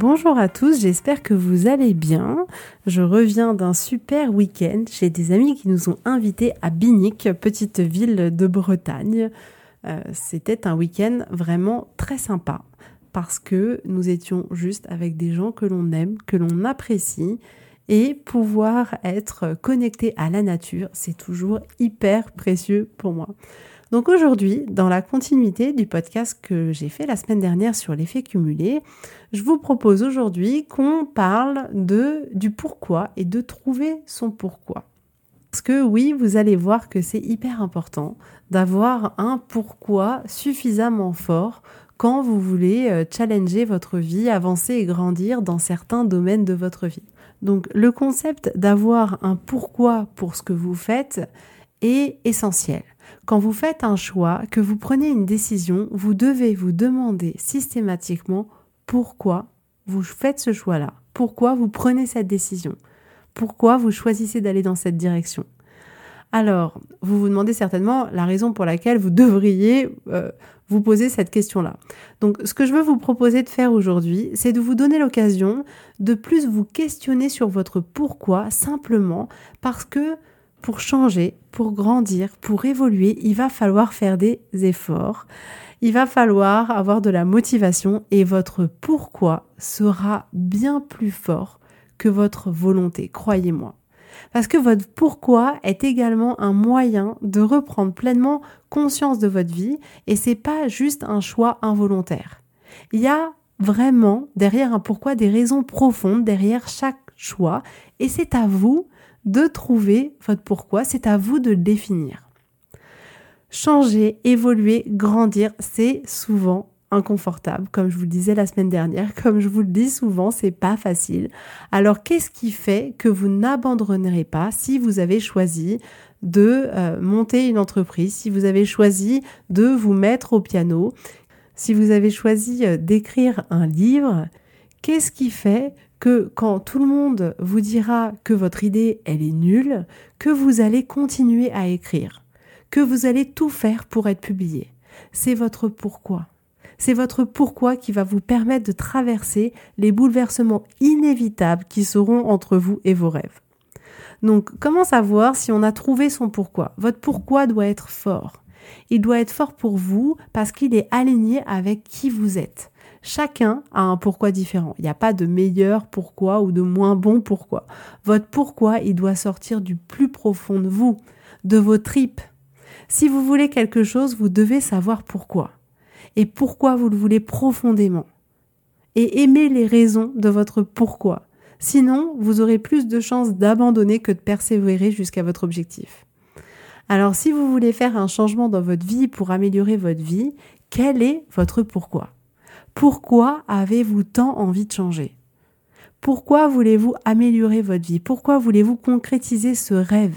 Bonjour à tous, j'espère que vous allez bien. Je reviens d'un super week-end. J'ai des amis qui nous ont invités à Binic, petite ville de Bretagne. Euh, c'était un week-end vraiment très sympa parce que nous étions juste avec des gens que l'on aime, que l'on apprécie et pouvoir être connecté à la nature, c'est toujours hyper précieux pour moi. Donc aujourd'hui, dans la continuité du podcast que j'ai fait la semaine dernière sur l'effet cumulé, je vous propose aujourd'hui qu'on parle de du pourquoi et de trouver son pourquoi. Parce que oui, vous allez voir que c'est hyper important d'avoir un pourquoi suffisamment fort quand vous voulez euh, challenger votre vie, avancer et grandir dans certains domaines de votre vie. Donc le concept d'avoir un pourquoi pour ce que vous faites est essentiel. Quand vous faites un choix, que vous prenez une décision, vous devez vous demander systématiquement pourquoi vous faites ce choix-là, pourquoi vous prenez cette décision, pourquoi vous choisissez d'aller dans cette direction? Alors, vous vous demandez certainement la raison pour laquelle vous devriez euh, vous poser cette question-là. Donc, ce que je veux vous proposer de faire aujourd'hui, c'est de vous donner l'occasion de plus vous questionner sur votre pourquoi, simplement parce que pour changer, pour grandir, pour évoluer, il va falloir faire des efforts. Il va falloir avoir de la motivation et votre pourquoi sera bien plus fort que votre volonté, croyez-moi. Parce que votre pourquoi est également un moyen de reprendre pleinement conscience de votre vie et c'est pas juste un choix involontaire. Il y a vraiment derrière un pourquoi des raisons profondes derrière chaque choix et c'est à vous de trouver votre pourquoi, c'est à vous de le définir. Changer, évoluer, grandir, c'est souvent inconfortable, comme je vous le disais la semaine dernière, comme je vous le dis souvent, c'est pas facile. Alors qu'est-ce qui fait que vous n'abandonnerez pas si vous avez choisi de euh, monter une entreprise, si vous avez choisi de vous mettre au piano, si vous avez choisi euh, d'écrire un livre, qu'est-ce qui fait que quand tout le monde vous dira que votre idée, elle est nulle, que vous allez continuer à écrire, que vous allez tout faire pour être publié. C'est votre pourquoi. C'est votre pourquoi qui va vous permettre de traverser les bouleversements inévitables qui seront entre vous et vos rêves. Donc, comment savoir si on a trouvé son pourquoi? Votre pourquoi doit être fort. Il doit être fort pour vous parce qu'il est aligné avec qui vous êtes. Chacun a un pourquoi différent. Il n'y a pas de meilleur pourquoi ou de moins bon pourquoi. Votre pourquoi, il doit sortir du plus profond de vous, de vos tripes. Si vous voulez quelque chose, vous devez savoir pourquoi. Et pourquoi vous le voulez profondément. Et aimer les raisons de votre pourquoi. Sinon, vous aurez plus de chances d'abandonner que de persévérer jusqu'à votre objectif. Alors si vous voulez faire un changement dans votre vie pour améliorer votre vie, quel est votre pourquoi? Pourquoi avez-vous tant envie de changer? Pourquoi voulez-vous améliorer votre vie? Pourquoi voulez-vous concrétiser ce rêve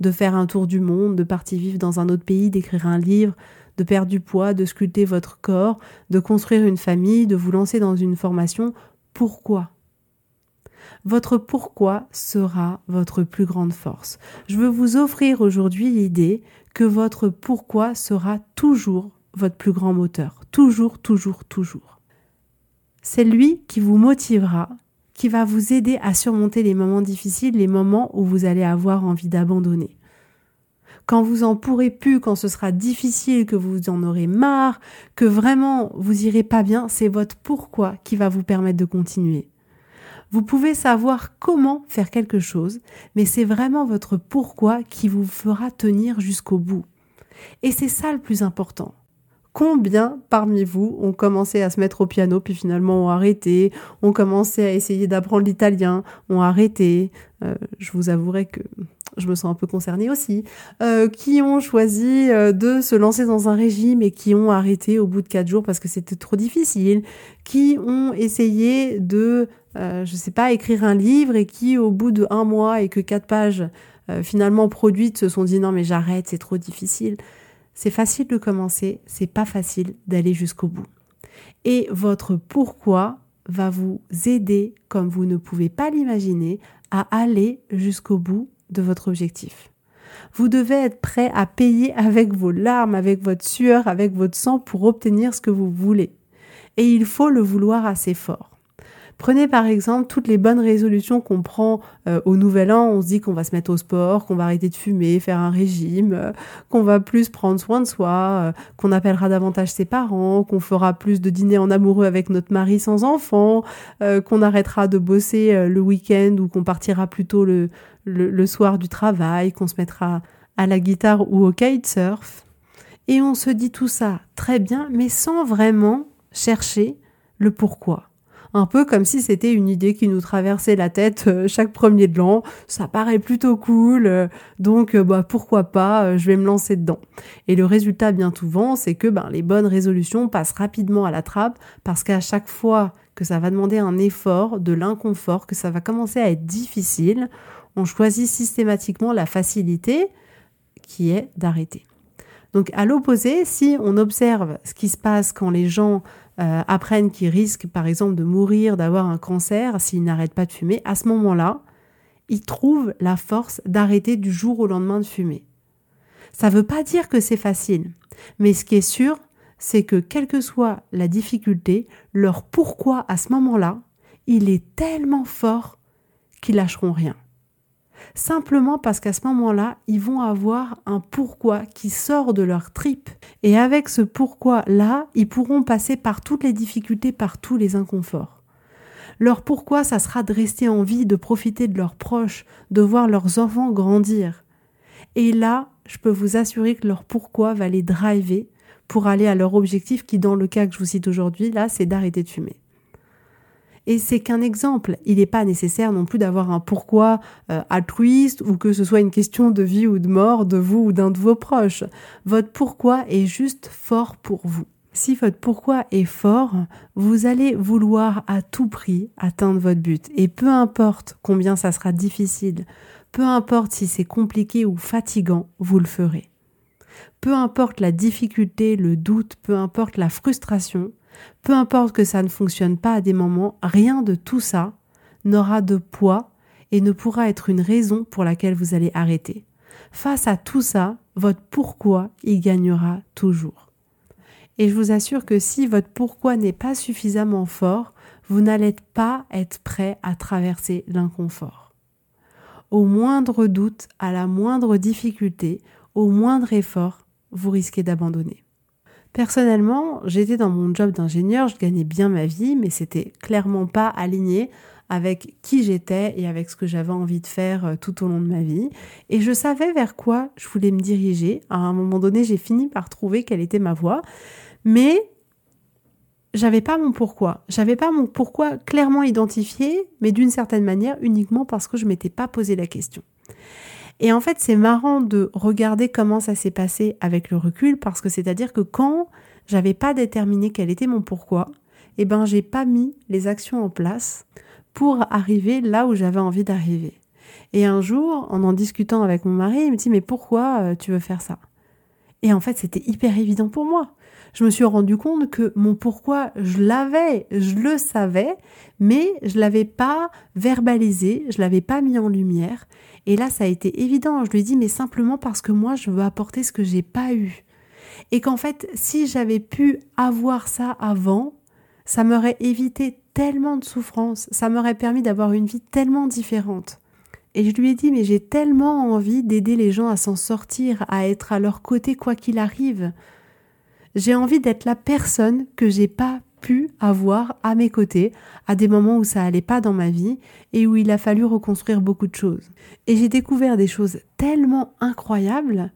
de faire un tour du monde, de partir vivre dans un autre pays, d'écrire un livre, de perdre du poids, de sculpter votre corps, de construire une famille, de vous lancer dans une formation? Pourquoi? Votre pourquoi sera votre plus grande force. Je veux vous offrir aujourd'hui l'idée que votre pourquoi sera toujours votre plus grand moteur. Toujours, toujours, toujours. C'est lui qui vous motivera, qui va vous aider à surmonter les moments difficiles, les moments où vous allez avoir envie d'abandonner. quand vous en pourrez plus, quand ce sera difficile, que vous en aurez marre, que vraiment vous irez pas bien, c'est votre pourquoi qui va vous permettre de continuer. Vous pouvez savoir comment faire quelque chose, mais c'est vraiment votre pourquoi qui vous fera tenir jusqu'au bout. Et c'est ça le plus important. Combien parmi vous ont commencé à se mettre au piano puis finalement ont arrêté, ont commencé à essayer d'apprendre l'italien, ont arrêté euh, Je vous avouerai que je me sens un peu concernée aussi. Euh, qui ont choisi euh, de se lancer dans un régime et qui ont arrêté au bout de quatre jours parce que c'était trop difficile. Qui ont essayé de, je sais pas, écrire un livre et qui au bout de un mois et que quatre pages finalement produites se sont dit non mais j'arrête, c'est trop difficile. C'est facile de commencer, c'est pas facile d'aller jusqu'au bout. Et votre pourquoi va vous aider, comme vous ne pouvez pas l'imaginer, à aller jusqu'au bout de votre objectif. Vous devez être prêt à payer avec vos larmes, avec votre sueur, avec votre sang pour obtenir ce que vous voulez. Et il faut le vouloir assez fort. Prenez par exemple toutes les bonnes résolutions qu'on prend euh, au nouvel an. On se dit qu'on va se mettre au sport, qu'on va arrêter de fumer, faire un régime, euh, qu'on va plus prendre soin de soi, euh, qu'on appellera davantage ses parents, qu'on fera plus de dîners en amoureux avec notre mari sans enfant, qu'on arrêtera de bosser le week-end ou qu'on partira plutôt le, le, le soir du travail, qu'on se mettra à la guitare ou au kitesurf. Et on se dit tout ça très bien, mais sans vraiment chercher le pourquoi un peu comme si c'était une idée qui nous traversait la tête euh, chaque premier de l'an. Ça paraît plutôt cool, euh, donc euh, bah pourquoi pas, je vais me lancer dedans. Et le résultat bien souvent, c'est que ben, les bonnes résolutions passent rapidement à la trappe parce qu'à chaque fois que ça va demander un effort, de l'inconfort, que ça va commencer à être difficile, on choisit systématiquement la facilité qui est d'arrêter. Donc à l'opposé, si on observe ce qui se passe quand les gens euh, apprennent qu'ils risquent par exemple de mourir, d'avoir un cancer s'ils n'arrêtent pas de fumer, à ce moment-là, ils trouvent la force d'arrêter du jour au lendemain de fumer. Ça ne veut pas dire que c'est facile, mais ce qui est sûr, c'est que quelle que soit la difficulté, leur pourquoi à ce moment-là, il est tellement fort qu'ils lâcheront rien simplement parce qu'à ce moment-là, ils vont avoir un pourquoi qui sort de leur trip. Et avec ce pourquoi-là, ils pourront passer par toutes les difficultés, par tous les inconforts. Leur pourquoi, ça sera de rester en vie, de profiter de leurs proches, de voir leurs enfants grandir. Et là, je peux vous assurer que leur pourquoi va les driver pour aller à leur objectif qui, dans le cas que je vous cite aujourd'hui, là, c'est d'arrêter de fumer. Et c'est qu'un exemple. Il n'est pas nécessaire non plus d'avoir un pourquoi euh, altruiste ou que ce soit une question de vie ou de mort de vous ou d'un de vos proches. Votre pourquoi est juste fort pour vous. Si votre pourquoi est fort, vous allez vouloir à tout prix atteindre votre but. Et peu importe combien ça sera difficile, peu importe si c'est compliqué ou fatigant, vous le ferez. Peu importe la difficulté, le doute, peu importe la frustration, peu importe que ça ne fonctionne pas à des moments, rien de tout ça n'aura de poids et ne pourra être une raison pour laquelle vous allez arrêter. Face à tout ça, votre pourquoi y gagnera toujours. Et je vous assure que si votre pourquoi n'est pas suffisamment fort, vous n'allez pas être prêt à traverser l'inconfort. Au moindre doute, à la moindre difficulté, au moindre effort, vous risquez d'abandonner. Personnellement, j'étais dans mon job d'ingénieur, je gagnais bien ma vie, mais c'était clairement pas aligné avec qui j'étais et avec ce que j'avais envie de faire euh, tout au long de ma vie. Et je savais vers quoi je voulais me diriger. À un moment donné, j'ai fini par trouver quelle était ma voie. Mais j'avais pas mon pourquoi. J'avais pas mon pourquoi clairement identifié, mais d'une certaine manière uniquement parce que je m'étais pas posé la question. Et en fait, c'est marrant de regarder comment ça s'est passé avec le recul parce que c'est-à-dire que quand j'avais pas déterminé quel était mon pourquoi, eh ben j'ai pas mis les actions en place pour arriver là où j'avais envie d'arriver. Et un jour, en en discutant avec mon mari, il me dit mais pourquoi euh, tu veux faire ça? Et en fait, c'était hyper évident pour moi. Je me suis rendu compte que mon pourquoi, je l'avais, je le savais, mais je l'avais pas verbalisé, je l'avais pas mis en lumière. Et là, ça a été évident. Je lui ai dit, mais simplement parce que moi, je veux apporter ce que j'ai pas eu. Et qu'en fait, si j'avais pu avoir ça avant, ça m'aurait évité tellement de souffrances, ça m'aurait permis d'avoir une vie tellement différente. Et je lui ai dit, mais j'ai tellement envie d'aider les gens à s'en sortir, à être à leur côté quoi qu'il arrive. J'ai envie d'être la personne que j'ai pas pu avoir à mes côtés à des moments où ça allait pas dans ma vie et où il a fallu reconstruire beaucoup de choses. Et j'ai découvert des choses tellement incroyables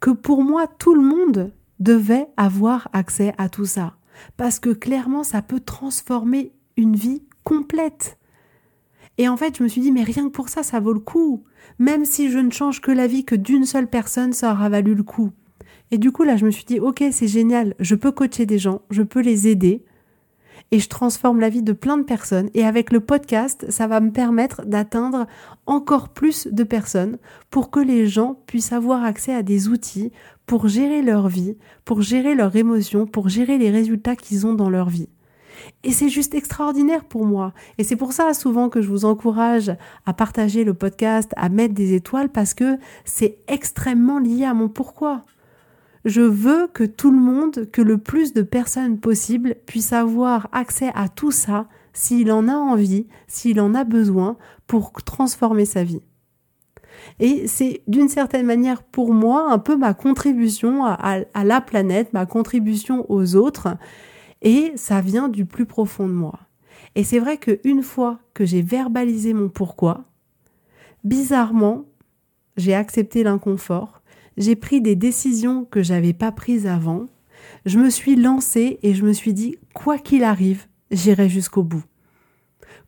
que pour moi tout le monde devait avoir accès à tout ça parce que clairement ça peut transformer une vie complète. Et en fait, je me suis dit, mais rien que pour ça, ça vaut le coup. Même si je ne change que la vie que d'une seule personne, ça aura valu le coup. Et du coup, là, je me suis dit, ok, c'est génial, je peux coacher des gens, je peux les aider, et je transforme la vie de plein de personnes. Et avec le podcast, ça va me permettre d'atteindre encore plus de personnes pour que les gens puissent avoir accès à des outils pour gérer leur vie, pour gérer leurs émotions, pour gérer les résultats qu'ils ont dans leur vie. Et c'est juste extraordinaire pour moi. Et c'est pour ça souvent que je vous encourage à partager le podcast, à mettre des étoiles, parce que c'est extrêmement lié à mon pourquoi. Je veux que tout le monde, que le plus de personnes possible puissent avoir accès à tout ça s'il en a envie, s'il en a besoin pour transformer sa vie. Et c'est d'une certaine manière pour moi un peu ma contribution à, à, la planète, ma contribution aux autres, et ça vient du plus profond de moi. Et c'est vrai qu'une fois que j'ai verbalisé mon pourquoi, bizarrement, j'ai accepté l'inconfort, j'ai pris des décisions que j'avais pas prises avant, je me suis lancée et je me suis dit, quoi qu'il arrive, j'irai jusqu'au bout.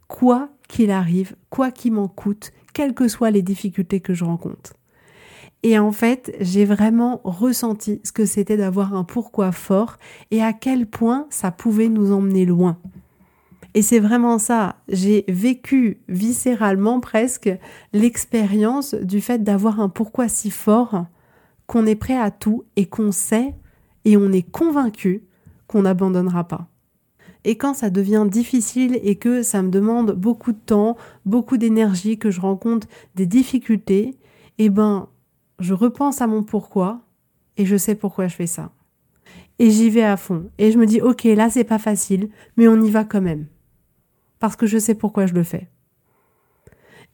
Quoi qu'il arrive, quoi qu'il m'en coûte, quelles que soient les difficultés que je rencontre. Et en fait, j'ai vraiment ressenti ce que c'était d'avoir un pourquoi fort et à quel point ça pouvait nous emmener loin. Et c'est vraiment ça, j'ai vécu viscéralement presque l'expérience du fait d'avoir un pourquoi si fort qu'on est prêt à tout et qu'on sait et on est convaincu qu'on n'abandonnera pas. Et quand ça devient difficile et que ça me demande beaucoup de temps, beaucoup d'énergie, que je rencontre des difficultés, eh ben, je repense à mon pourquoi et je sais pourquoi je fais ça. Et j'y vais à fond. Et je me dis, ok, là c'est pas facile, mais on y va quand même. Parce que je sais pourquoi je le fais.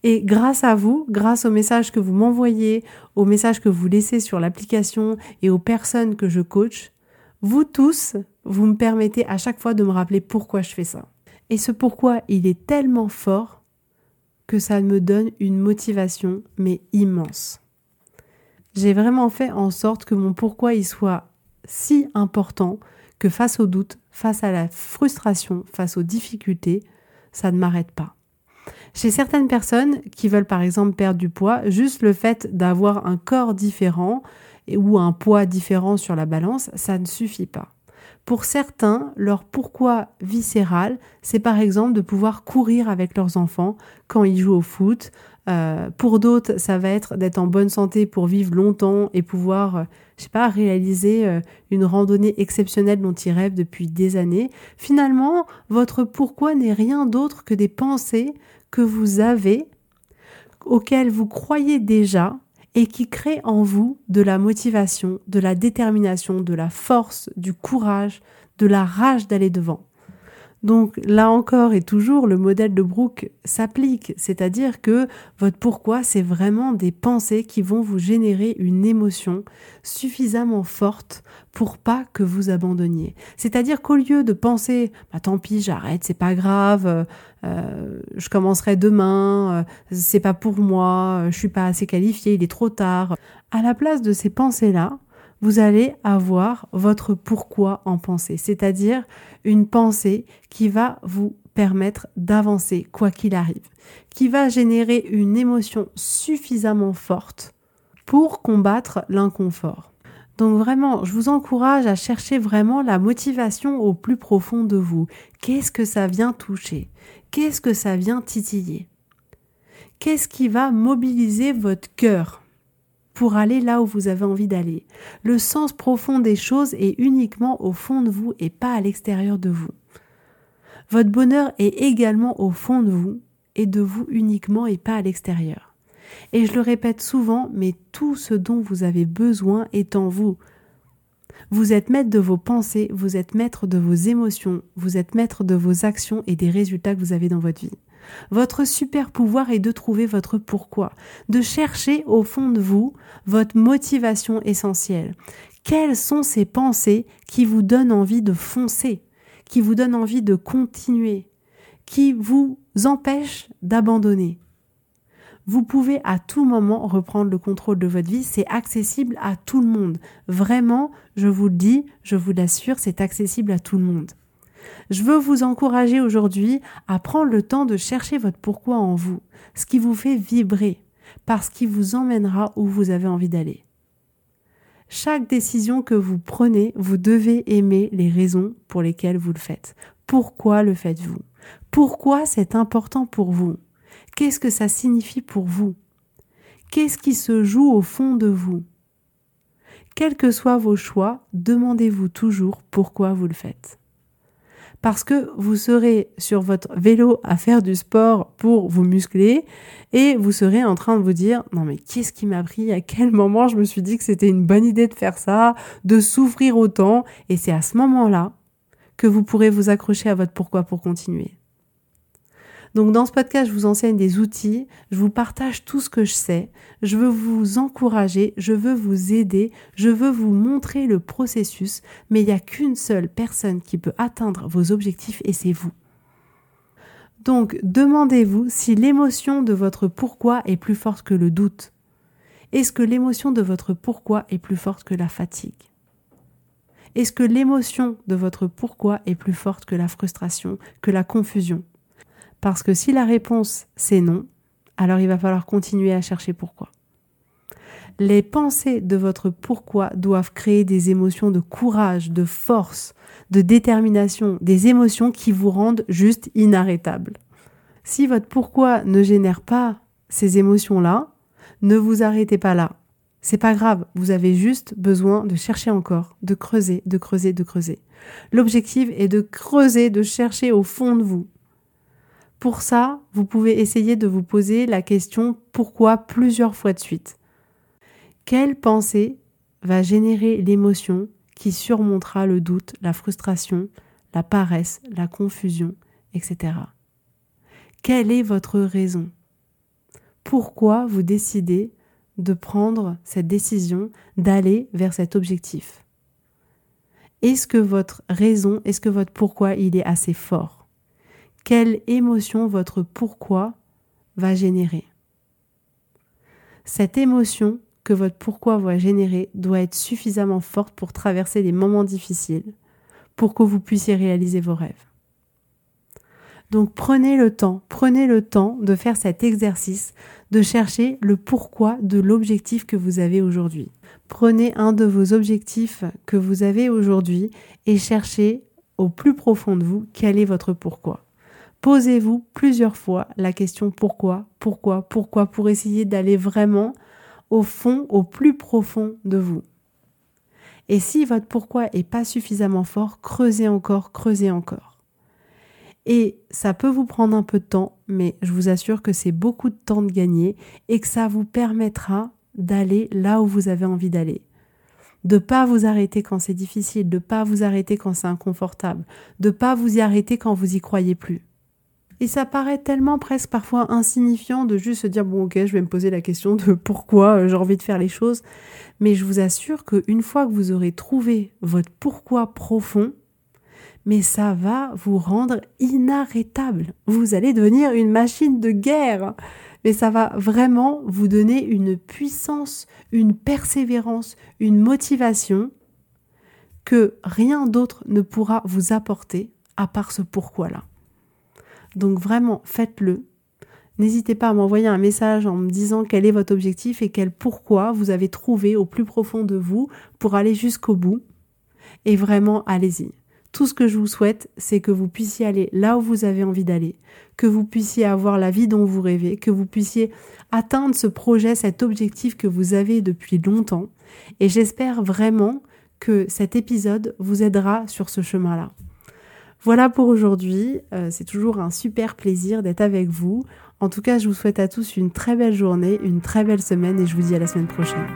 Et grâce à vous, grâce aux messages que vous m'envoyez, aux messages que vous laissez sur l'application et aux personnes que je coach, vous tous, vous me permettez à chaque fois de me rappeler pourquoi je fais ça. Et ce pourquoi, il est tellement fort que ça me donne une motivation, mais immense. J'ai vraiment fait en sorte que mon pourquoi il soit si important que face aux doutes, face à la frustration, face aux difficultés, ça ne m'arrête pas. Chez certaines personnes qui veulent par exemple perdre du poids, juste le fait d'avoir un corps différent ou un poids différent sur la balance, ça ne suffit pas. Pour certains, leur pourquoi viscéral, c'est par exemple de pouvoir courir avec leurs enfants quand ils jouent au foot. Euh, pour d'autres, ça va être d'être en bonne santé pour vivre longtemps et pouvoir, euh, je sais pas, réaliser euh, une randonnée exceptionnelle dont ils rêvent depuis des années. Finalement, votre pourquoi n'est rien d'autre que des pensées que vous avez, auxquelles vous croyez déjà et qui créent en vous de la motivation, de la détermination, de la force, du courage, de la rage d'aller devant. Donc là encore et toujours, le modèle de Brooke s'applique, c'est-à-dire que votre pourquoi, c'est vraiment des pensées qui vont vous générer une émotion suffisamment forte pour pas que vous abandonniez. C'est-à-dire qu'au lieu de penser, bah, tant pis, j'arrête, c'est pas grave, euh, je commencerai demain, euh, c'est pas pour moi, je suis pas assez qualifié, il est trop tard. À la place de ces pensées-là, vous allez avoir votre pourquoi en pensée, c'est-à-dire une pensée qui va vous permettre d'avancer quoi qu'il arrive, qui va générer une émotion suffisamment forte pour combattre l'inconfort. Donc vraiment, je vous encourage à chercher vraiment la motivation au plus profond de vous. Qu'est-ce que ça vient toucher? Qu'est-ce que ça vient titiller? Qu'est-ce qui va mobiliser votre cœur? Pour aller là où vous avez envie d'aller. Le sens profond des choses est uniquement au fond de vous et pas à l'extérieur de vous. Votre bonheur est également au fond de vous et de vous uniquement et pas à l'extérieur. Et je le répète souvent, mais tout ce dont vous avez besoin est en vous. Vous êtes maître de vos pensées, vous êtes maître de vos émotions, vous êtes maître de vos actions et des résultats que vous avez dans votre vie. Votre super pouvoir est de trouver votre pourquoi, de chercher au fond de vous votre motivation essentielle. Quelles sont ces pensées qui vous donnent envie de foncer, qui vous donnent envie de continuer, qui vous empêchent d'abandonner? Vous pouvez à tout moment reprendre le contrôle de votre vie. C'est accessible à tout le monde. Vraiment, je vous le dis, je vous l'assure, c'est accessible à tout le monde. Je veux vous encourager aujourd'hui à prendre le temps de chercher votre pourquoi en vous, ce qui vous fait vibrer, parce qu'il vous emmènera où vous avez envie d'aller. Chaque décision que vous prenez, vous devez aimer les raisons pour lesquelles vous le faites. Pourquoi le faites-vous? Pourquoi c'est important pour vous? Qu'est-ce que ça signifie pour vous? Qu'est-ce qui se joue au fond de vous? Quels que soient vos choix, demandez-vous toujours pourquoi vous le faites. Parce que vous serez sur votre vélo à faire du sport pour vous muscler et vous serez en train de vous dire non mais qu'est-ce qui m'a pris? À quel moment je me suis dit que c'était une bonne idée de faire ça, de souffrir autant? Et c'est à ce moment-là que vous pourrez vous accrocher à votre pourquoi pour continuer. Donc dans ce podcast, je vous enseigne des outils, je vous partage tout ce que je sais, je veux vous encourager, je veux vous aider, je veux vous montrer le processus, mais il n'y a qu'une seule personne qui peut atteindre vos objectifs et c'est vous. Donc demandez-vous si l'émotion de votre pourquoi est plus forte que le doute. Est-ce que l'émotion de votre pourquoi est plus forte que la fatigue? Est-ce que l'émotion de votre pourquoi est plus forte que la frustration, que la confusion? Parce que si la réponse c'est non, alors il va falloir continuer à chercher pourquoi. Les pensées de votre pourquoi doivent créer des émotions de courage, de force, de détermination, des émotions qui vous rendent juste inarrêtables. Si votre pourquoi ne génère pas ces émotions-là, ne vous arrêtez pas là. C'est pas grave, vous avez juste besoin de chercher encore, de creuser, de creuser, de creuser. L'objectif est de creuser, de chercher au fond de vous. Pour ça, vous pouvez essayer de vous poser la question pourquoi plusieurs fois de suite? Quelle pensée va générer l'émotion qui surmontera le doute, la frustration, la paresse, la confusion, etc. Quelle est votre raison? Pourquoi vous décidez de prendre cette décision d'aller vers cet objectif? Est-ce que votre raison, est-ce que votre pourquoi il est assez fort? Quelle émotion votre pourquoi va générer. Cette émotion que votre pourquoi va générer doit être suffisamment forte pour traverser les moments difficiles, pour que vous puissiez réaliser vos rêves. Donc prenez le temps, prenez le temps de faire cet exercice, de chercher le pourquoi de l'objectif que vous avez aujourd'hui. Prenez un de vos objectifs que vous avez aujourd'hui et cherchez au plus profond de vous quel est votre pourquoi. Posez-vous plusieurs fois la question pourquoi, pourquoi, pourquoi, pour essayer d'aller vraiment au fond, au plus profond de vous. Et si votre pourquoi est pas suffisamment fort, creusez encore, creusez encore. Et ça peut vous prendre un peu de temps, mais je vous assure que c'est beaucoup de temps de gagner et que ça vous permettra d'aller là où vous avez envie d'aller. De pas vous arrêter quand c'est difficile, de pas vous arrêter quand c'est inconfortable, de pas vous y arrêter quand vous y croyez plus. Et ça paraît tellement presque parfois insignifiant de juste se dire bon ok je vais me poser la question de pourquoi euh, j'ai envie de faire les choses. Mais je vous assure qu'une fois que vous aurez trouvé votre pourquoi profond, mais ça va vous rendre inarrêtable. Vous allez devenir une machine de guerre. Mais ça va vraiment vous donner une puissance, une persévérance, une motivation que rien d'autre ne pourra vous apporter à part ce pourquoi-là. Donc vraiment, faites-le. N'hésitez pas à m'envoyer un message en me disant quel est votre objectif et quel pourquoi vous avez trouvé au plus profond de vous pour aller jusqu'au bout. Et vraiment, allez-y. Tout ce que je vous souhaite, c'est que vous puissiez aller là où vous avez envie d'aller, que vous puissiez avoir la vie dont vous rêvez, que vous puissiez atteindre ce projet, cet objectif que vous avez depuis longtemps. Et j'espère vraiment que cet épisode vous aidera sur ce chemin-là. Voilà pour aujourd'hui. Euh, c'est toujours un super plaisir d'être avec vous. En tout cas, je vous souhaite à tous une très belle journée, une très belle semaine et je vous dis à la semaine prochaine.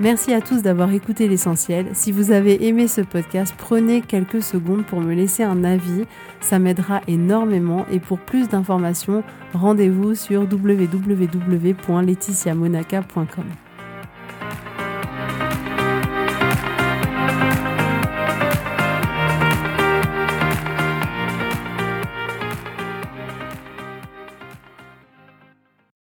Merci à tous d'avoir écouté l'essentiel. Si vous avez aimé ce podcast, prenez quelques secondes pour me laisser un avis. Ça m'aidera énormément et pour plus d'informations, rendez-vous sur www.laetitiamonaca.com.